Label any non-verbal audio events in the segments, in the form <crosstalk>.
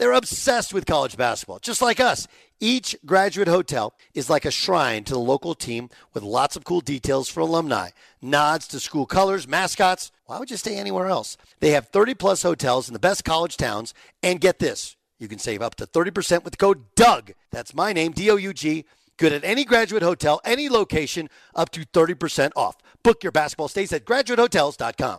They're obsessed with college basketball, just like us. Each graduate hotel is like a shrine to the local team with lots of cool details for alumni, nods to school colors, mascots. Why would you stay anywhere else? They have 30 plus hotels in the best college towns. And get this you can save up to 30% with code DOUG. That's my name, D O U G. Good at any graduate hotel, any location, up to 30% off. Book your basketball stays at graduatehotels.com.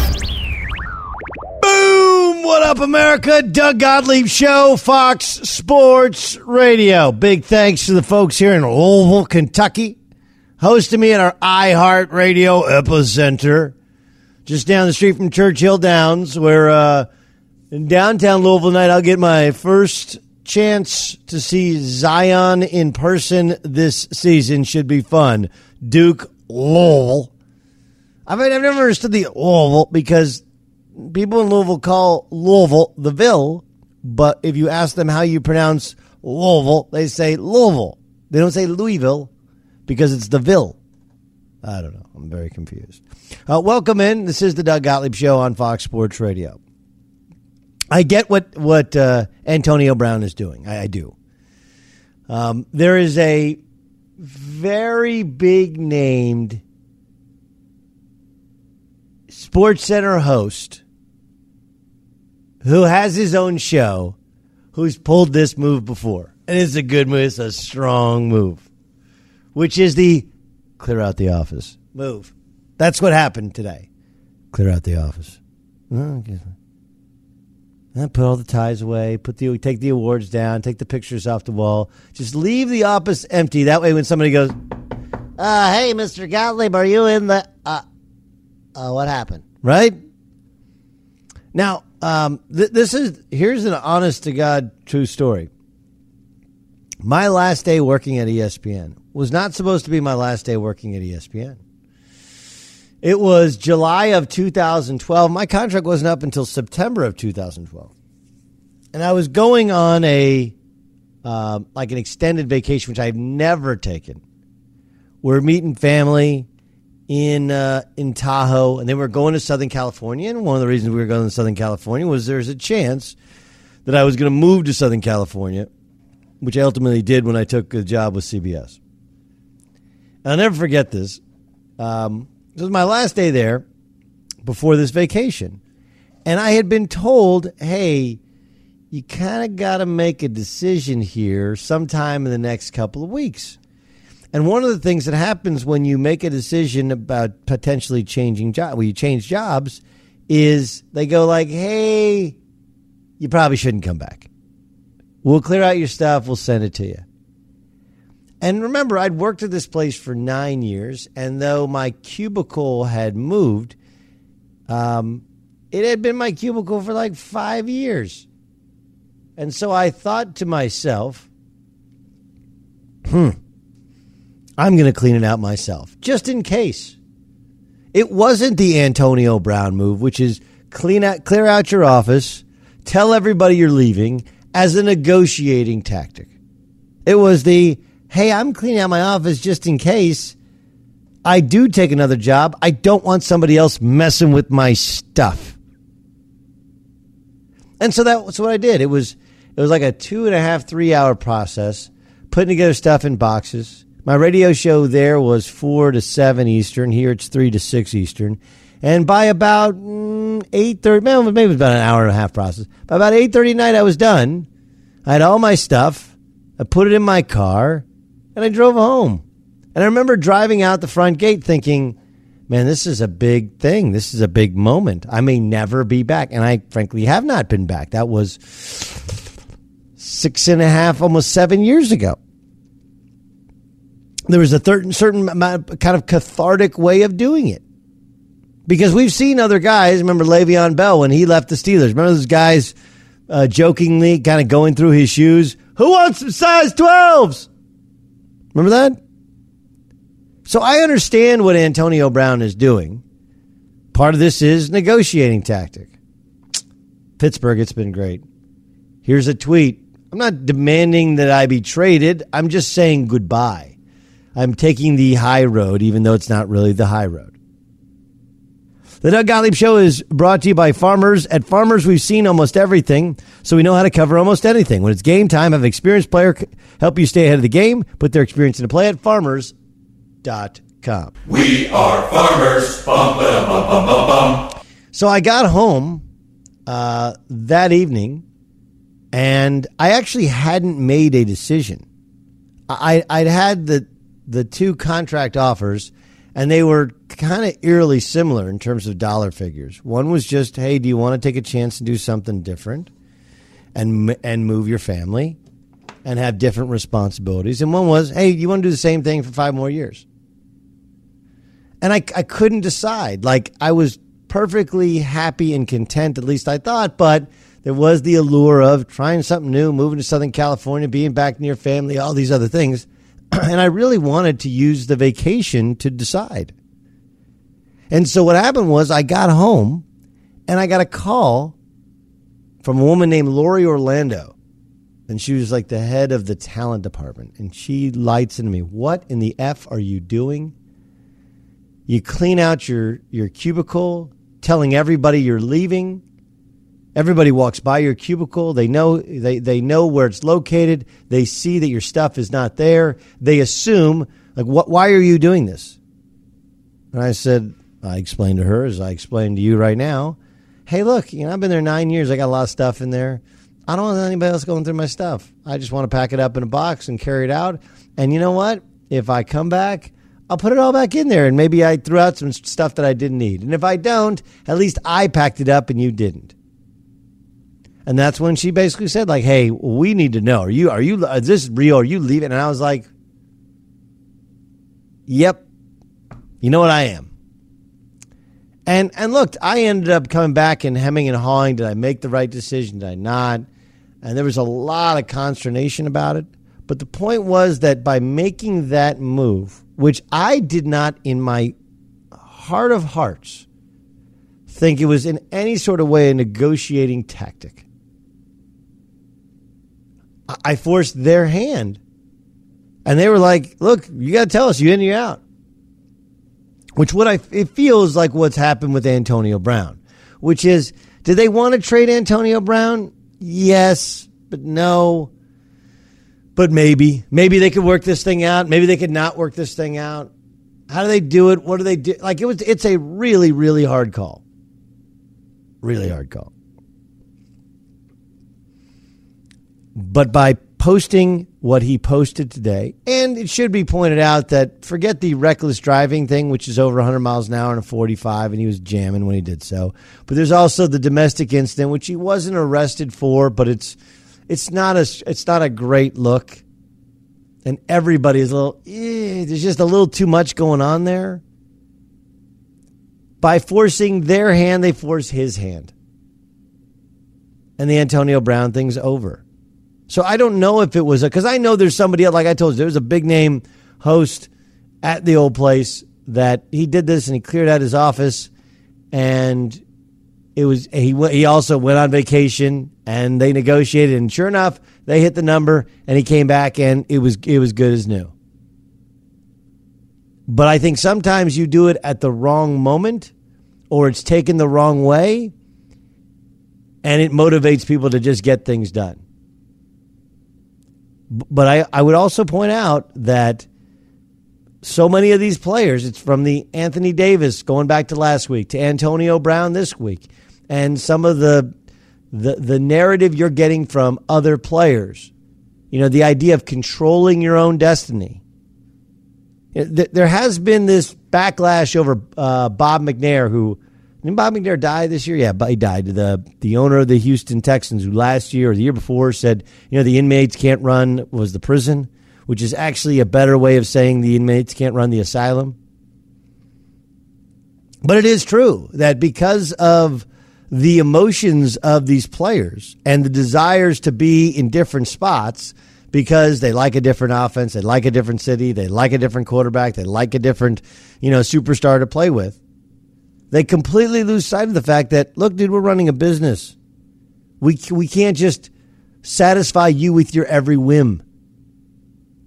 Boom! What up, America? Doug Gottlieb Show, Fox Sports Radio. Big thanks to the folks here in Louisville, Kentucky, hosting me at our iHeart Radio epicenter, just down the street from Churchill Downs, where uh, in downtown Louisville tonight I'll get my first chance to see Zion in person this season. Should be fun. Duke Louisville. I mean, I've never understood the Louisville because people in Louisville call Louisville the Ville, but if you ask them how you pronounce Louisville, they say Louisville. They don't say Louisville because it's the Ville. I don't know. I'm very confused. Uh, welcome in. This is the Doug Gottlieb Show on Fox Sports Radio. I get what what uh, Antonio Brown is doing. I, I do. Um, there is a very big named Sports Center host who has his own show who's pulled this move before. And it's a good move. It's a strong move, which is the clear out the office move. That's what happened today. Clear out the office. And put all the ties away. Put the take the awards down. Take the pictures off the wall. Just leave the office empty. That way, when somebody goes, uh, "Hey, Mister Gottlieb, are you in the?" Uh, uh, what happened? Right now, um, th- this is here's an honest to god true story. My last day working at ESPN was not supposed to be my last day working at ESPN. It was July of 2012. My contract wasn't up until September of 2012. and I was going on a uh, like an extended vacation, which I've never taken. We're meeting family in uh, in Tahoe, and then we're going to Southern California. And one of the reasons we were going to Southern California was there's a chance that I was going to move to Southern California, which I ultimately did when I took a job with CBS. I'll never forget this. Um, this was my last day there before this vacation, and I had been told, "Hey." you kind of got to make a decision here sometime in the next couple of weeks. And one of the things that happens when you make a decision about potentially changing job, when you change jobs, is they go like, "Hey, you probably shouldn't come back. We'll clear out your stuff. We'll send it to you." And remember, I'd worked at this place for nine years, and though my cubicle had moved, um, it had been my cubicle for like five years. And so I thought to myself, hmm, I'm going to clean it out myself, just in case. It wasn't the Antonio Brown move, which is clean out, clear out your office, tell everybody you're leaving as a negotiating tactic. It was the, hey, I'm cleaning out my office just in case I do take another job. I don't want somebody else messing with my stuff. And so that's what I did. It was it was like a two and a half, three hour process, putting together stuff in boxes. My radio show there was four to seven Eastern. Here it's three to six Eastern. And by about mm, eight thirty, maybe it was about an hour and a half process. By about eight thirty night, I was done. I had all my stuff. I put it in my car, and I drove home. And I remember driving out the front gate, thinking, "Man, this is a big thing. This is a big moment. I may never be back." And I frankly have not been back. That was six and a half, almost seven years ago. There was a certain, kind of cathartic way of doing it. Because we've seen other guys, remember Le'Veon Bell when he left the Steelers. Remember those guys uh, jokingly kind of going through his shoes? Who wants some size 12s? Remember that? So I understand what Antonio Brown is doing. Part of this is negotiating tactic. Pittsburgh, it's been great. Here's a tweet I'm not demanding that I be traded. I'm just saying goodbye. I'm taking the high road, even though it's not really the high road. The Doug Gottlieb Show is brought to you by Farmers. At Farmers, we've seen almost everything, so we know how to cover almost anything. When it's game time, have an experienced player help you stay ahead of the game. Put their experience into play at farmers.com. We are farmers. Bum, bum, bum. So I got home uh, that evening and I actually hadn't made a decision. I, I'd had the the two contract offers, and they were kind of eerily similar in terms of dollar figures. One was just, "Hey, do you want to take a chance and do something different, and and move your family, and have different responsibilities?" And one was, "Hey, you want to do the same thing for five more years?" And I I couldn't decide. Like I was perfectly happy and content, at least I thought, but there was the allure of trying something new, moving to Southern California, being back near family, all these other things. <clears throat> and I really wanted to use the vacation to decide. And so what happened was I got home and I got a call from a woman named Laurie Orlando. And she was like the head of the talent department. And she lights into me. What in the F are you doing? You clean out your, your cubicle, telling everybody you're leaving Everybody walks by your cubicle. They know they, they know where it's located. They see that your stuff is not there. They assume like what why are you doing this? And I said, I explained to her as I explained to you right now, hey look, you know, I've been there nine years, I got a lot of stuff in there. I don't want anybody else going through my stuff. I just want to pack it up in a box and carry it out. And you know what? If I come back, I'll put it all back in there and maybe I threw out some stuff that I didn't need. And if I don't, at least I packed it up and you didn't. And that's when she basically said, like, hey, we need to know. Are you, are you, is this real? Are you leaving? And I was like, yep. You know what I am. And, and look, I ended up coming back and hemming and hawing. Did I make the right decision? Did I not? And there was a lot of consternation about it. But the point was that by making that move, which I did not in my heart of hearts think it was in any sort of way a negotiating tactic. I forced their hand. And they were like, look, you got to tell us you in, or you out. Which what I, it feels like what's happened with Antonio Brown, which is, did they want to trade Antonio Brown? Yes, but no. But maybe. Maybe they could work this thing out. Maybe they could not work this thing out. How do they do it? What do they do? Like it was it's a really, really hard call. Really hard call. But by posting what he posted today, and it should be pointed out that forget the reckless driving thing, which is over 100 miles an hour and a 45, and he was jamming when he did so. But there's also the domestic incident, which he wasn't arrested for, but it's it's not a it's not a great look, and everybody is a little. Eh, there's just a little too much going on there. By forcing their hand, they force his hand, and the Antonio Brown thing's over. So I don't know if it was a because I know there's somebody like I told you there's a big name host at the old place that he did this and he cleared out his office and it was he he also went on vacation and they negotiated and sure enough they hit the number and he came back and it was it was good as new. But I think sometimes you do it at the wrong moment or it's taken the wrong way and it motivates people to just get things done. But I, I would also point out that so many of these players, it's from the Anthony Davis going back to last week to Antonio Brown this week, and some of the the the narrative you're getting from other players. You know, the idea of controlling your own destiny. There has been this backlash over uh, Bob McNair, who didn't Bob McNair die this year? Yeah, he died. The the owner of the Houston Texans, who last year or the year before said, you know, the inmates can't run was the prison, which is actually a better way of saying the inmates can't run the asylum. But it is true that because of the emotions of these players and the desires to be in different spots because they like a different offense, they like a different city, they like a different quarterback, they like a different, you know, superstar to play with they completely lose sight of the fact that, look, dude, we're running a business. We, we can't just satisfy you with your every whim.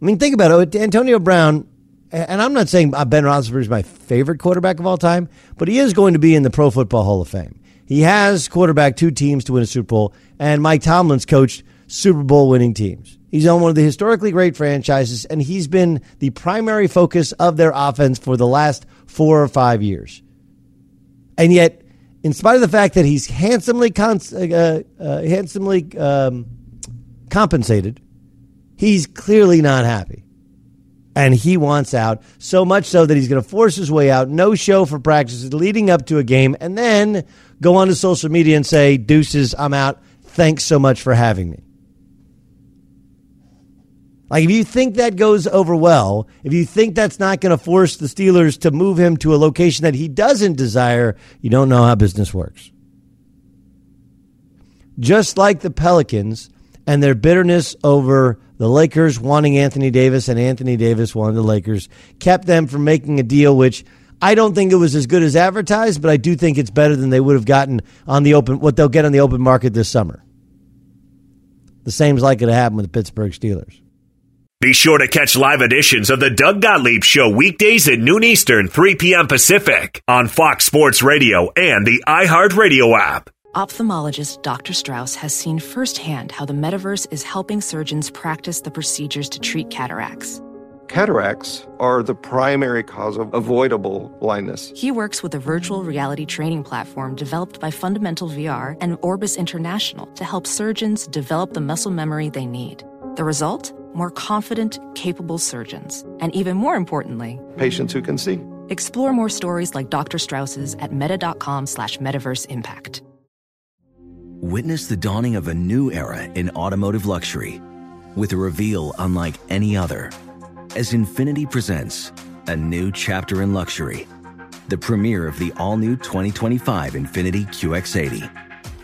I mean, think about it. Antonio Brown, and I'm not saying uh, Ben Roethlisberger is my favorite quarterback of all time, but he is going to be in the Pro Football Hall of Fame. He has quarterbacked two teams to win a Super Bowl, and Mike Tomlin's coached Super Bowl winning teams. He's on one of the historically great franchises, and he's been the primary focus of their offense for the last four or five years. And yet, in spite of the fact that he's handsomely cons- uh, uh, handsomely um, compensated, he's clearly not happy. And he wants out so much so that he's going to force his way out, no show for practices leading up to a game, and then go on to social media and say, Deuces, I'm out. Thanks so much for having me. Like, if you think that goes over well, if you think that's not going to force the Steelers to move him to a location that he doesn't desire, you don't know how business works. Just like the Pelicans and their bitterness over the Lakers wanting Anthony Davis and Anthony Davis wanting the Lakers kept them from making a deal which I don't think it was as good as advertised, but I do think it's better than they would have gotten on the open what they'll get on the open market this summer. The same is likely to happen with the Pittsburgh Steelers. Be sure to catch live editions of the Doug Gottlieb Show weekdays at noon Eastern, 3 p.m. Pacific on Fox Sports Radio and the iHeartRadio app. Ophthalmologist Dr. Strauss has seen firsthand how the metaverse is helping surgeons practice the procedures to treat cataracts. Cataracts are the primary cause of avoidable blindness. He works with a virtual reality training platform developed by Fundamental VR and Orbis International to help surgeons develop the muscle memory they need. The result? More confident, capable surgeons. And even more importantly, patients who can see. Explore more stories like Dr. Strauss's at meta.com slash metaverse impact. Witness the dawning of a new era in automotive luxury with a reveal unlike any other as Infiniti presents a new chapter in luxury, the premiere of the all-new 2025 Infiniti QX80.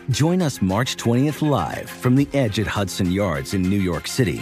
Join us March 20th live from the edge at Hudson Yards in New York City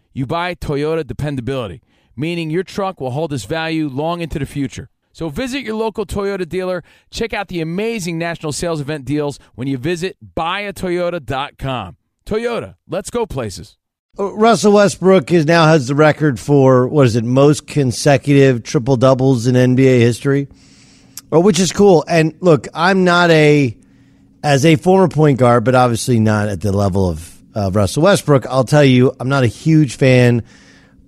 you buy Toyota dependability, meaning your truck will hold its value long into the future. So visit your local Toyota dealer. Check out the amazing national sales event deals when you visit buyatoyota.com. Toyota, let's go places. Uh, Russell Westbrook is now has the record for what is it most consecutive triple doubles in NBA history, uh, which is cool. And look, I'm not a as a former point guard, but obviously not at the level of uh, Russell Westbrook. I'll tell you, I'm not a huge fan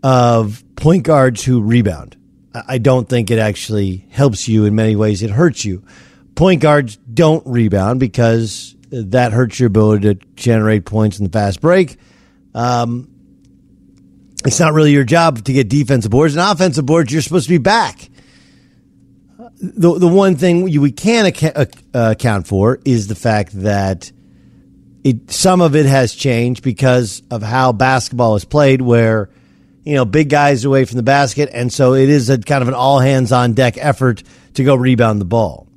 of point guards who rebound. I don't think it actually helps you in many ways. It hurts you. Point guards don't rebound because that hurts your ability to generate points in the fast break. Um, it's not really your job to get defensive boards and offensive boards. You're supposed to be back. The the one thing we can uh, account for is the fact that it some of it has changed because of how basketball is played, where you know, big guys away from the basket. And so it is a kind of an all hands on deck effort to go rebound the ball.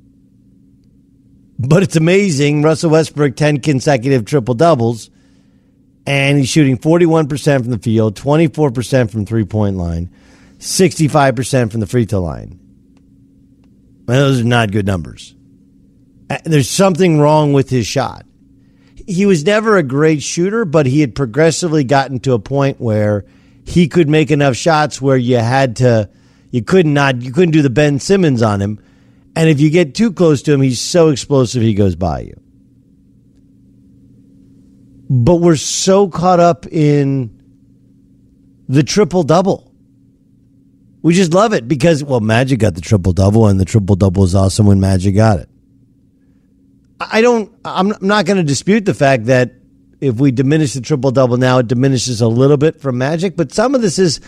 But it's amazing. Russell Westbrook, 10 consecutive triple doubles, and he's shooting 41% from the field, 24% from three point line, 65% from the free throw line. Those are not good numbers. There's something wrong with his shot. He was never a great shooter, but he had progressively gotten to a point where he could make enough shots where you had to, you could not, not you couldn't do the Ben Simmons on him. And if you get too close to him, he's so explosive he goes by you. But we're so caught up in the triple double. We just love it because, well, Magic got the triple double, and the triple double is awesome when Magic got it. I don't, I'm not going to dispute the fact that if we diminish the triple double now, it diminishes a little bit from Magic, but some of this is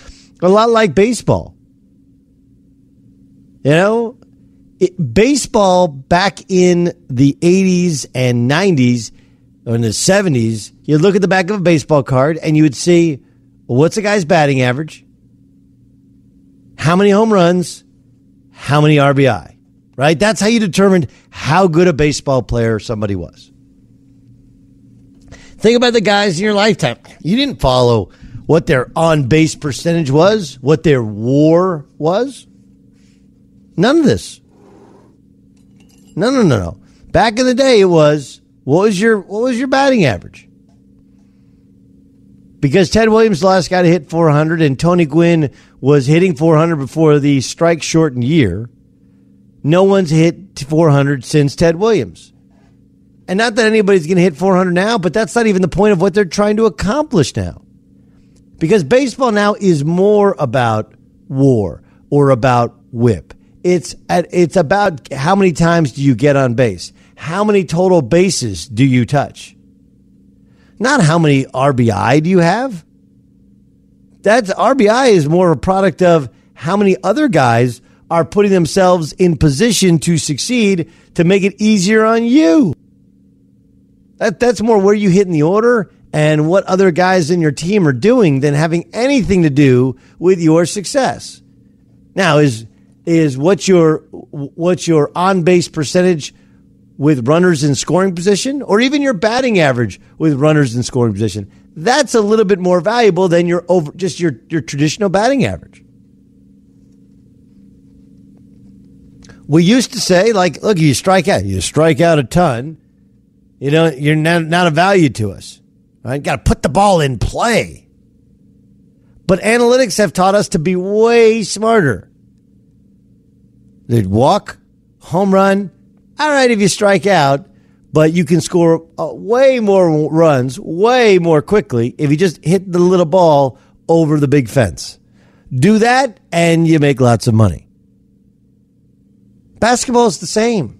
a lot like baseball. You know, it, baseball back in the 80s and 90s, or in the 70s, you look at the back of a baseball card and you would see well, what's a guy's batting average? How many home runs? How many RBI? Right? That's how you determined how good a baseball player somebody was. Think about the guys in your lifetime. You didn't follow what their on base percentage was, what their war was. None of this. No, no, no, no. Back in the day, it was what was your what was your batting average? Because Ted Williams, last guy to hit 400, and Tony Gwynn was hitting 400 before the strike shortened year. No one's hit 400 since Ted Williams. And not that anybody's going to hit 400 now, but that's not even the point of what they're trying to accomplish now. Because baseball now is more about war or about whip. It's it's about how many times do you get on base? How many total bases do you touch? Not how many RBI do you have? That's RBI is more a product of how many other guys are putting themselves in position to succeed to make it easier on you. That, that's more where you hit in the order and what other guys in your team are doing than having anything to do with your success. Now, is is what's your what's your on base percentage with runners in scoring position, or even your batting average with runners in scoring position? That's a little bit more valuable than your over just your your traditional batting average. We used to say, like, look, you strike out, you strike out a ton, you know, you're not, not a value to us. Right? Got to put the ball in play. But analytics have taught us to be way smarter. They'd walk, home run. All right, if you strike out, but you can score uh, way more runs, way more quickly if you just hit the little ball over the big fence. Do that, and you make lots of money. Basketball is the same.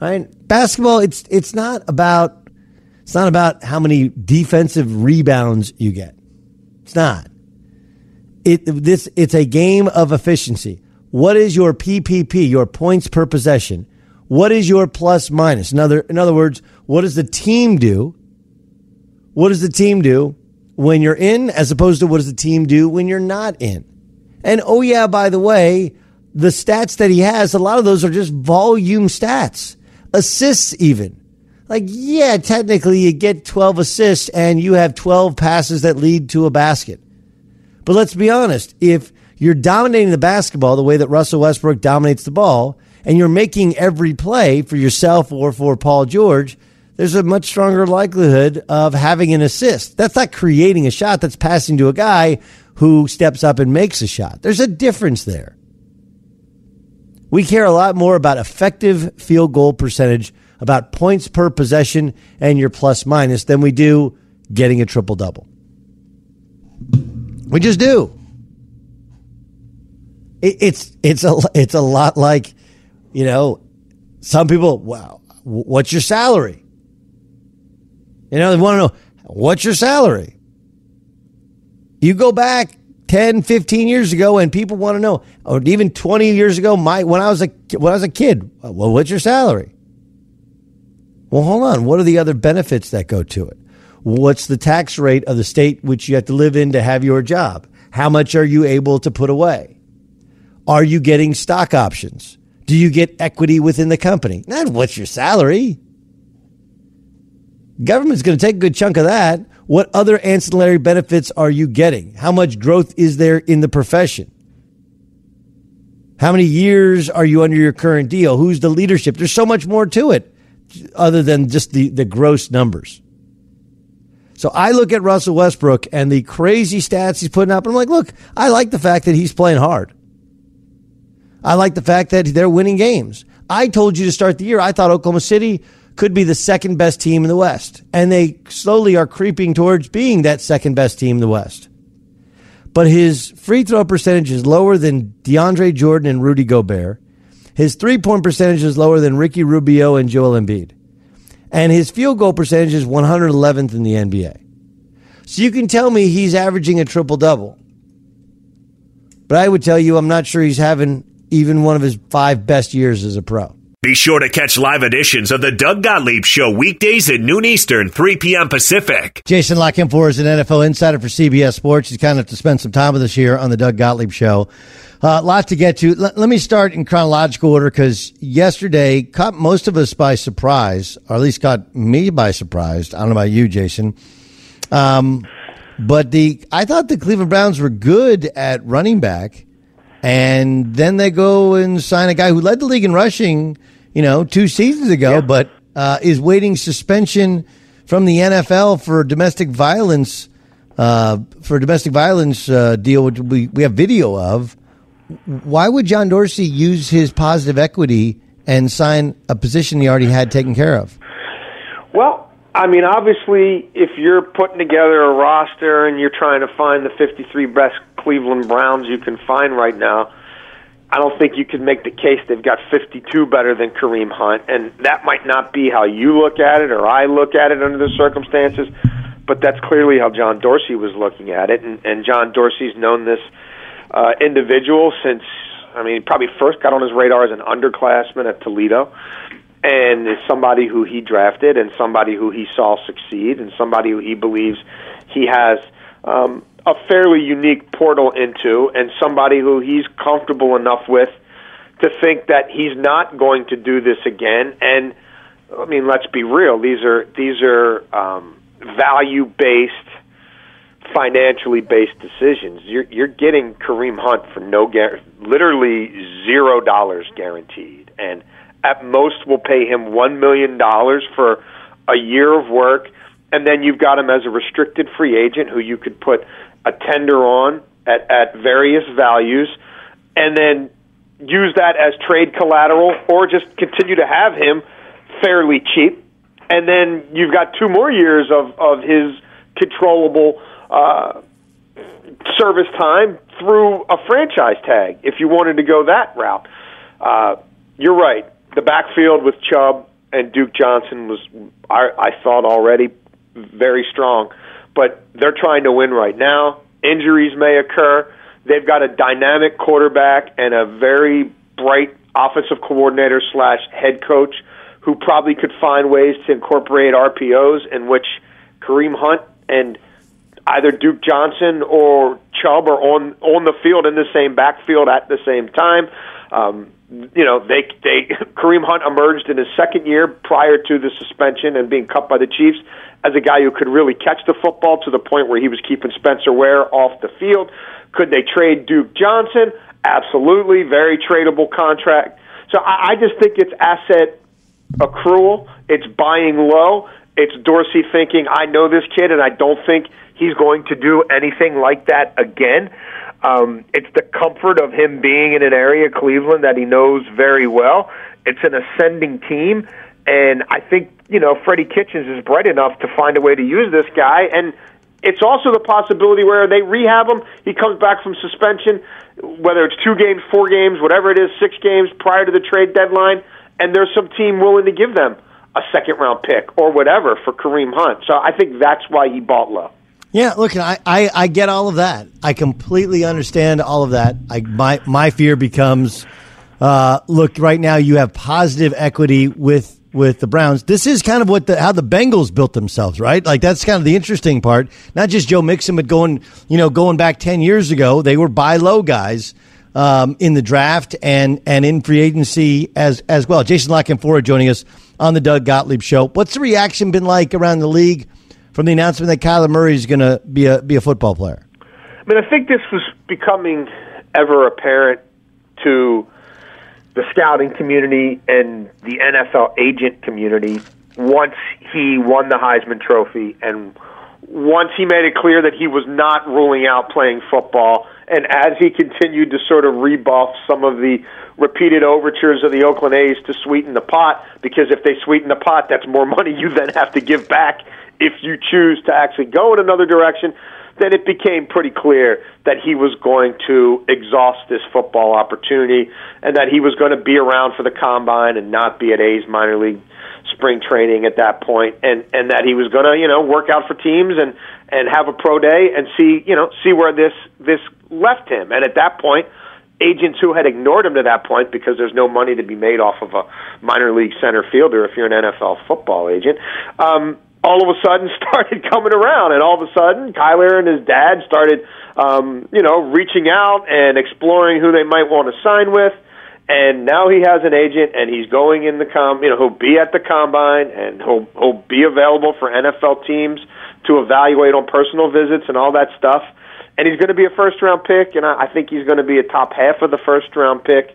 Right? Basketball, it's it's not about it's not about how many defensive rebounds you get. It's not. It this it's a game of efficiency. What is your PPP, your points per possession? What is your plus minus? In other, in other words, what does the team do? What does the team do when you're in as opposed to what does the team do when you're not in? And oh yeah, by the way, the stats that he has, a lot of those are just volume stats. Assists even. Like, yeah, technically you get 12 assists and you have 12 passes that lead to a basket. But let's be honest, if you're dominating the basketball the way that Russell Westbrook dominates the ball, and you're making every play for yourself or for Paul George, there's a much stronger likelihood of having an assist. That's not creating a shot, that's passing to a guy who steps up and makes a shot. There's a difference there. We care a lot more about effective field goal percentage, about points per possession, and your plus minus than we do getting a triple double. We just do. It, it's it's a it's a lot like, you know, some people. Wow, what's your salary? You know, they want to know what's your salary. You go back 10, 15 years ago, and people want to know, or even 20 years ago, my when I was a when I was a kid, well, what's your salary? Well, hold on. What are the other benefits that go to it? What's the tax rate of the state which you have to live in to have your job? How much are you able to put away? Are you getting stock options? Do you get equity within the company? Not what's your salary. Government's going to take a good chunk of that. What other ancillary benefits are you getting? How much growth is there in the profession? How many years are you under your current deal? Who's the leadership? There's so much more to it other than just the, the gross numbers. So I look at Russell Westbrook and the crazy stats he's putting up, and I'm like, look, I like the fact that he's playing hard. I like the fact that they're winning games. I told you to start the year, I thought Oklahoma City could be the second best team in the West. And they slowly are creeping towards being that second best team in the West. But his free throw percentage is lower than DeAndre Jordan and Rudy Gobert. His three point percentage is lower than Ricky Rubio and Joel Embiid. And his field goal percentage is 111th in the NBA. So you can tell me he's averaging a triple double. But I would tell you, I'm not sure he's having even one of his five best years as a pro. Be sure to catch live editions of the Doug Gottlieb Show weekdays at noon Eastern, 3 p.m. Pacific. Jason La Canfora is an NFL insider for CBS Sports. He's kind enough to spend some time with us here on the Doug Gottlieb Show. Uh, lot to get to. L- let me start in chronological order because yesterday caught most of us by surprise, or at least caught me by surprise. I don't know about you, Jason. Um, but the I thought the Cleveland Browns were good at running back, and then they go and sign a guy who led the league in rushing, you know, two seasons ago, yeah. but uh, is waiting suspension from the NFL for domestic violence. Uh, for domestic violence uh, deal, which we, we have video of why would John Dorsey use his positive equity and sign a position he already had taken care of? Well, I mean, obviously, if you're putting together a roster and you're trying to find the 53 best Cleveland Browns you can find right now, I don't think you can make the case they've got 52 better than Kareem Hunt. And that might not be how you look at it or I look at it under the circumstances, but that's clearly how John Dorsey was looking at it. And, and John Dorsey's known this uh, individual since I mean he probably first got on his radar as an underclassman at Toledo, and is somebody who he drafted and somebody who he saw succeed and somebody who he believes he has um, a fairly unique portal into and somebody who he's comfortable enough with to think that he's not going to do this again. And I mean let's be real these are these are um, value based financially based decisions. You're you're getting Kareem Hunt for no gar- literally zero dollars guaranteed, and at most we'll pay him one million dollars for a year of work, and then you've got him as a restricted free agent who you could put a tender on at at various values, and then use that as trade collateral, or just continue to have him fairly cheap, and then you've got two more years of of his controllable uh, service time through a franchise tag if you wanted to go that route. Uh, you're right. The backfield with Chubb and Duke Johnson was, I, I thought already, very strong. But they're trying to win right now. Injuries may occur. They've got a dynamic quarterback and a very bright offensive coordinator slash head coach who probably could find ways to incorporate RPOs in which Kareem Hunt and – either Duke Johnson or Chubb are on on the field in the same backfield at the same time. Um, you know, they they <laughs> Kareem Hunt emerged in his second year prior to the suspension and being cut by the Chiefs as a guy who could really catch the football to the point where he was keeping Spencer Ware off the field. Could they trade Duke Johnson? Absolutely, very tradable contract. So I, I just think it's asset accrual. It's buying low. It's Dorsey thinking, I know this kid, and I don't think he's going to do anything like that again. Um, it's the comfort of him being in an area, Cleveland, that he knows very well. It's an ascending team, and I think you know Freddie Kitchens is bright enough to find a way to use this guy. And it's also the possibility where they rehab him, he comes back from suspension, whether it's two games, four games, whatever it is, six games prior to the trade deadline, and there's some team willing to give them a second round pick or whatever for Kareem Hunt. So I think that's why he bought low. Yeah, look, I, I, I get all of that. I completely understand all of that. I my my fear becomes, uh, look, right now you have positive equity with with the Browns. This is kind of what the how the Bengals built themselves, right? Like that's kind of the interesting part. Not just Joe Mixon, but going you know going back ten years ago, they were buy low guys. Um, in the draft and and in free agency as as well. Jason La Canfora joining us on the Doug Gottlieb Show. What's the reaction been like around the league from the announcement that Kyler Murray is going to be a be a football player? I mean, I think this was becoming ever apparent to the scouting community and the NFL agent community once he won the Heisman Trophy and once he made it clear that he was not ruling out playing football, and as he continued to sort of rebuff some of the repeated overtures of the Oakland A's to sweeten the pot, because if they sweeten the pot, that's more <laughs> money you then have to give back if you choose to actually go in another direction, then it became pretty clear that he was going to exhaust this football opportunity and that he was going to be around for the combine and not be at A's minor league spring training at that point and and that he was going to, you know, work out for teams and and have a pro day and see, you know, see where this this left him. And at that point, agents who had ignored him to that point because there's no money to be made off of a minor league center fielder if you're an NFL football agent. Um, all of a sudden <laughs> started coming around, and all of a sudden Kyler and his dad started, um, you know, reaching out and exploring who they might want to sign with. And now he has an agent, and he's going in the com. You know, he'll be at the combine, and he'll he'll be available for NFL teams to evaluate on personal visits and all that stuff. And he's going to be a first round pick, and I, I think he's going to be a top half of the first round pick.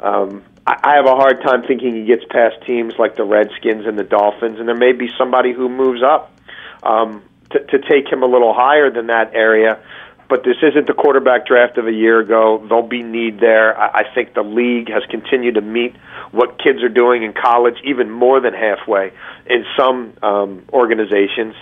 Um, I, have a hard time thinking he gets past teams like the Redskins and the Dolphins, and there may be somebody who moves up um, to, to take him a little higher than that area. But this isn't the quarterback draft of a year ago. There'll be need there. I, I think the league has continued to meet what kids are doing in college, even more than halfway in some um, organizations,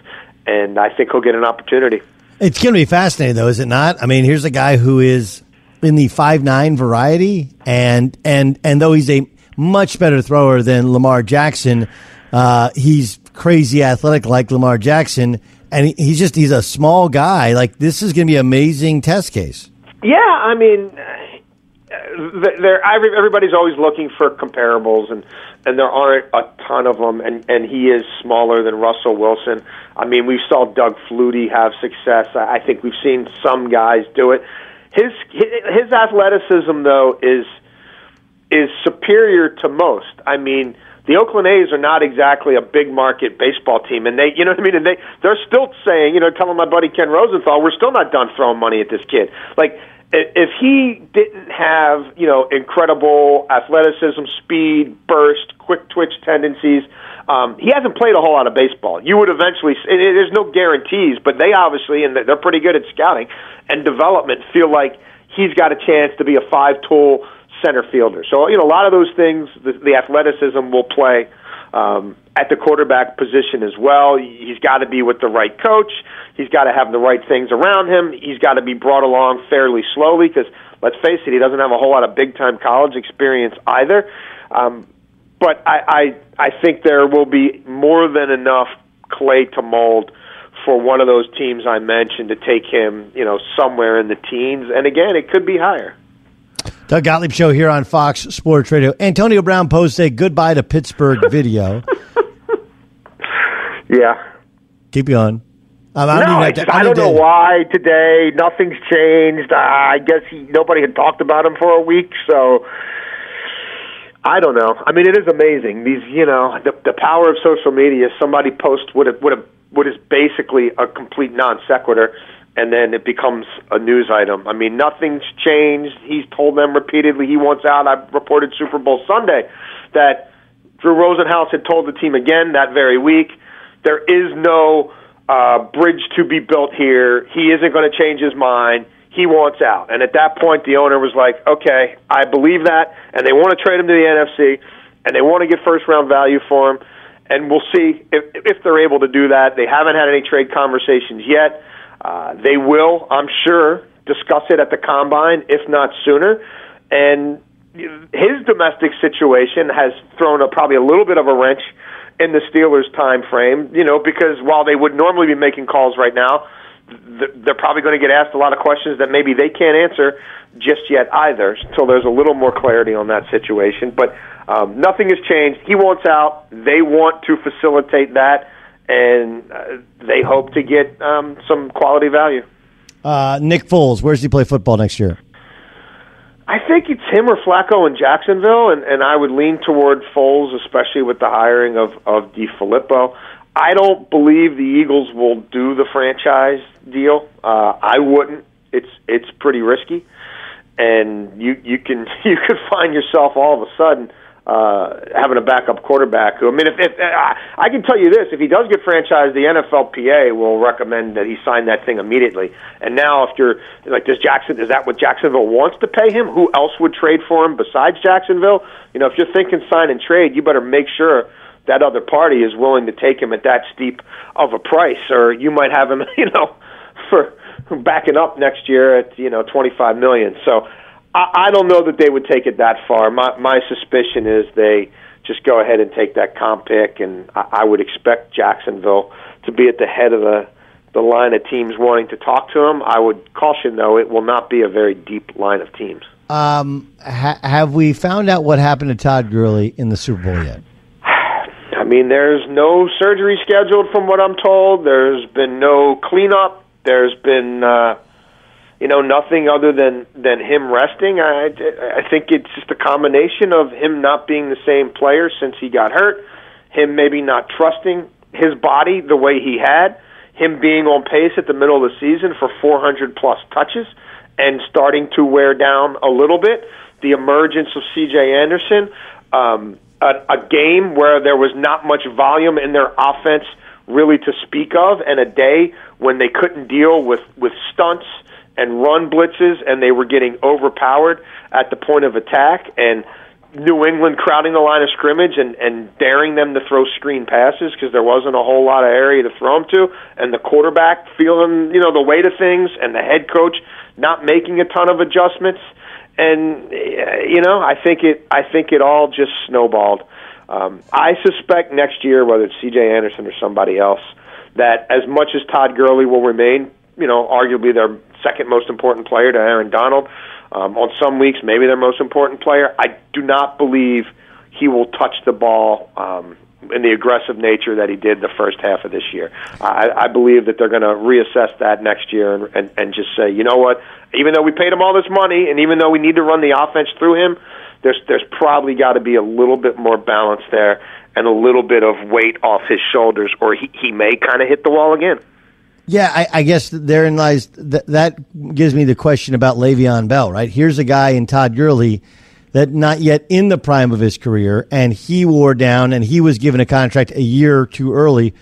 and I think he'll get an opportunity. It's going to be fascinating, though, is it not? I mean, here's a guy who is in the five nine variety, and and and though he's a much better thrower than Lamar Jackson, uh, he's crazy athletic like Lamar Jackson, and he, he's just he's a small guy. Like this is going to be an amazing test case. Yeah, I mean, uh, there everybody's always looking for comparables, and and there aren't a ton of them. And and he is smaller than Russell Wilson. I mean, we saw Doug Flutie have success. I think we've seen some guys do it. His his athleticism though is is superior to most. I mean, the Oakland A's are not exactly a big market baseball team, and they, you know what I mean. And they they're still saying, you know, telling my buddy Ken Rosenthal, we're still not done throwing money at this kid. Like if he didn't have you know incredible athleticism, speed, burst, quick twitch tendencies, um, he hasn't played a whole lot of baseball. You would eventually. It, it, there's no guarantees, but they obviously and they're pretty good at scouting and development. Feel like he's got a chance to be a five-tool center fielder. So you know a lot of those things, the, the athleticism will play um, at the quarterback position as well. He's got to be with the right coach. He's got to have the right things around him. He's got to be brought along fairly slowly because let's face it, he doesn't have a whole lot of big-time college experience either. Um, but I, I I think there will be more than enough clay to mold for one of those teams I mentioned to take him, you know, somewhere in the teens. And again, it could be higher. Doug Gottlieb Show here on Fox Sports Radio. Antonio Brown posted a goodbye to Pittsburgh <laughs> video. yeah. Keep going. Um, I, no, to, I, I don't know why today. Nothing's changed. Uh, I guess he, nobody had talked about him for a week, so I don't know. I mean, it is amazing. These, you know, the the power of social media. Somebody posts what what what is basically a complete non sequitur, and then it becomes a news item. I mean, nothing's changed. He's told them repeatedly he wants out. I reported Super Bowl Sunday that Drew Rosenhaus had told the team again that very week. There is no uh, bridge to be built here. He isn't going to change his mind he wants out. And at that point, the owner was like, okay, I believe that, and they want to trade him to the NFC, and they want to get first round value for him. And we'll see if, if they're able to do that. They haven't had any trade conversations yet. Uh, they will, I'm sure, discuss it at the combine, if not sooner. And his domestic situation has thrown a, probably a little bit of a wrench in the Steelers' time frame. You know, because while they would normally be making calls right now, they're probably going to get asked a lot of questions that maybe they can't answer just yet either until there's a little more clarity on that situation. But um, nothing has changed. He wants out. They want to facilitate that, and uh, they hope to get um, some quality value. Uh, Nick Foles, where does he play football next year? I think it's him or Flacco in Jacksonville, and, and I would lean toward Foles, especially with the hiring of of DeFilippo. I don't believe the Eagles will do the franchise deal. Uh, I wouldn't. It's it's pretty risky, and you you can <laughs> you could find yourself all of a sudden uh, having a backup quarterback. Who I mean, if, if uh, I can tell you this, if he does get franchised, the NFLPA will recommend that he sign that thing immediately. And now, if you're like, does Jackson? Is that what Jacksonville wants to pay him? Who else would trade for him besides Jacksonville? You know, if you're thinking sign and trade, you better make sure that other party is willing to take him at that steep of a price, or you might have him, <laughs> you know, for backing up next year at you know twenty five million. So I, I don't know that they would take it that far. My my suspicion is they just go ahead and take that comp pick, and I, I would expect Jacksonville to be at the head of the the line of teams wanting to talk to him. I would caution though it will not be a very deep line of teams. Um, ha- have we found out what happened to Todd Gurley in the Super Bowl yet? Mean, there's no surgery scheduled from what I'm told. There's been no cleanup. There's been, uh, you know, nothing other than than him resting. I I think it's just a combination of him not being the same player since he got hurt, him maybe not trusting his body the way he had, him being on pace at the middle of the season for 400 plus touches and starting to wear down a little bit. The emergence of C.J. Anderson. Um, a, a game where there was not much volume in their offense really to speak of, and a day when they couldn't deal with with stunts and run blitzes, and they were getting overpowered at the point of attack, and New England crowding the line of scrimmage and, and daring them to throw screen passes because there wasn't a whole lot of area to throw them to, and the quarterback feeling you know the weight of things, and the head coach not making a ton of adjustments and uh, you know, I think it. I think it all just snowballed. Um, I suspect next year, whether it's C.J. Anderson or somebody else, that as much as Todd Gurley will remain, you know, arguably their second most important player to Aaron Donald, um, on some weeks maybe their most important player, I do not believe he will touch the ball um, in the aggressive nature that he did the first half of this year. I, I believe that they're going to reassess that next year and, and, and just say, you know what, even though we paid him all this money and even though we need to run the offense through him, there's there's probably got to be a little bit more balance there and a little bit of weight off his shoulders, or he, he may kind of hit the wall again. Yeah, I, I guess therein lies th- that gives me the question about Le'Veon Bell. Right here's a guy in Todd Gurley that not yet in the prime of his career, and he wore down, and he was given a contract a year too early.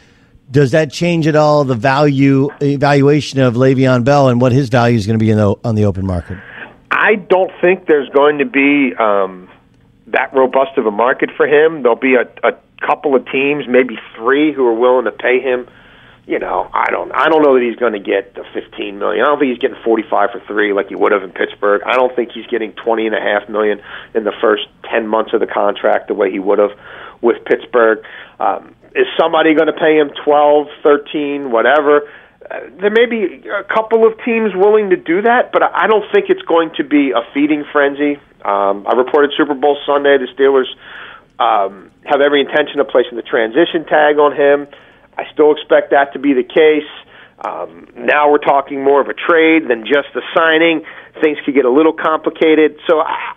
Does that change at all the value evaluation of Le'Veon Bell and what his value is going to be the, on the open market? I don't think there's going to be um, that robust of a market for him. There'll be a, a couple of teams, maybe three, who are willing to pay him you know, I don't I don't know that he's going to get the 15 million. I don't think he's getting 45 for 3 like he would have in Pittsburgh. I don't think he's getting 20 and a half million in the first 10 months of the contract the way he would have with Pittsburgh. Um, is somebody going to pay him 12, 13, whatever? Uh, there may be a couple of teams willing to do that, but I don't think it's going to be a feeding frenzy. Um, I reported Super Bowl Sunday the Steelers um, have every intention of placing the transition tag on him. I still expect that to be the case. Um, now we're talking more of a trade than just a signing. Things could get a little complicated. So I,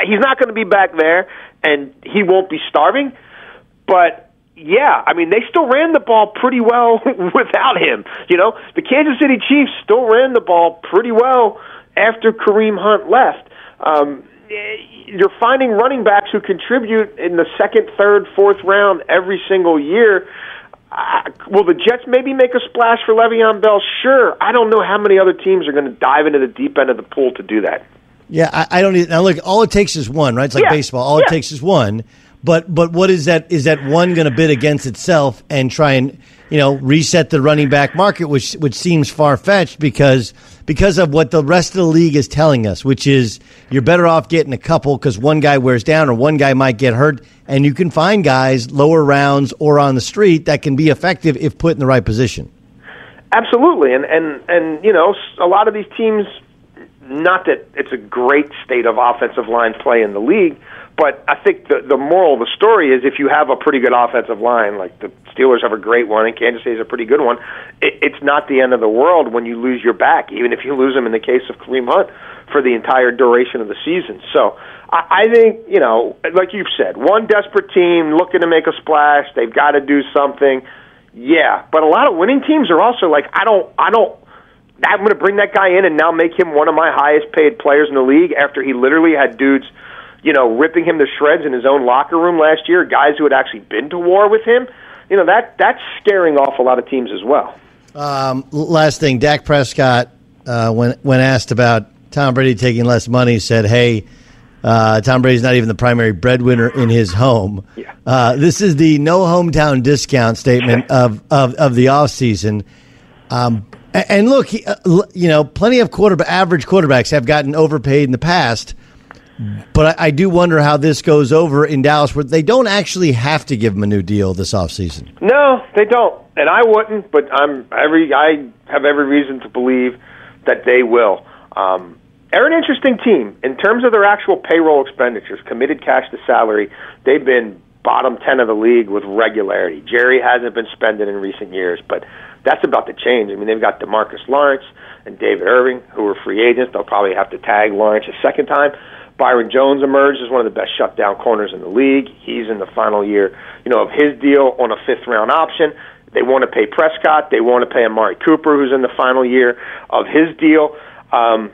he's not going to be back there, and he won't be starving. But yeah, I mean, they still ran the ball pretty well <laughs> without him. You know, the Kansas City Chiefs still ran the ball pretty well after Kareem Hunt left. Um, you're finding running backs who contribute in the second, third, fourth round every single year uh, will the Jets maybe make a splash for Le'Veon Bell? Sure. I don't know how many other teams are going to dive into the deep end of the pool to do that. Yeah, I, I don't. Even, now look, all it takes is one, right? It's like yeah. baseball. All yeah. it takes is one. But but what is that? Is that one going to bid against itself and try and you know reset the running back market, which which seems far fetched because because of what the rest of the league is telling us, which is you're better off getting a couple because one guy wears down or one guy might get hurt, and you can find guys lower rounds or on the street that can be effective if put in the right position. Absolutely, and and and you know a lot of these teams. Not that it's a great state of offensive line play in the league, but I think the the moral of the story is if you have a pretty good offensive line, like the Steelers have a great one and Kansas City is a pretty good one, it, it's not the end of the world when you lose your back, even if you lose them in the case of Kareem Hunt for the entire duration of the season. So I, I think you know, like you've said, one desperate team looking to make a splash, they've got to do something. Yeah, but a lot of winning teams are also like, I don't, I don't. I'm going to bring that guy in and now make him one of my highest paid players in the league after he literally had dudes you know, ripping him to shreds in his own locker room last year, guys who had actually been to war with him, you know, that that's scaring off a lot of teams as well. Um, last thing, Dak Prescott, uh, when when asked about Tom Brady taking less money, said, "Hey, uh, Tom Brady's not even the primary breadwinner in his home." Yeah. Uh, this is the no hometown discount statement <laughs> of of, of the offseason. Um, and look, uh, you know, plenty of quarter average quarterbacks have gotten overpaid in the past. But I, I, do wonder how this goes over in Dallas, where they don't actually have to give him a new deal this offseason. No, they don't, and I wouldn't. But I'm every I have every reason to believe that they will. Um, they're an interesting team in terms of their actual payroll expenditures, committed cash to salary. They've been bottom 10 of the league with regularity. Jerry hasn't been spending in recent years, but that's about to change. I mean, they've got DeMarcus Lawrence and David Irving, who are free agents. They'll probably have to tag Lawrence a second time. Byron Jones emerged as one of the best shutdown corners in the league. He's in the final year, you know, of his deal on a fifth round option. They want to pay Prescott. They want to pay Amari Cooper, who's in the final year of his deal. Um,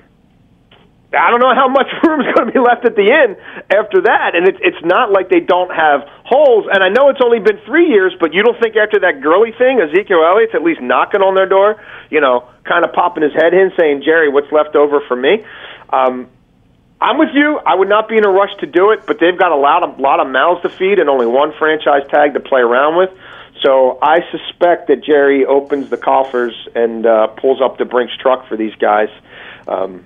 I don't know how much <laughs> room is going to be left at the end after that, and it's it's not like they don't have holes. And I know it's only been three years, but you don't think after that Gurley thing, Ezekiel Elliott's at least knocking on their door, you know, kind of popping his head in, saying, "Jerry, what's left over for me?" Um, I'm with you. I would not be in a rush to do it, but they've got a lot of lot of mouths to feed and only one franchise tag to play around with. So I suspect that Jerry opens the coffers and uh, pulls up the Brinks truck for these guys. Um,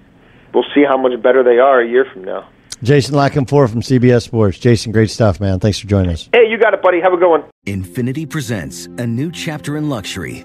we'll see how much better they are a year from now. Jason La Canfora from CBS Sports. Jason, great stuff, man. Thanks for joining us. Hey, you got it, buddy. Have a good one. Infiniti presents a new chapter in luxury,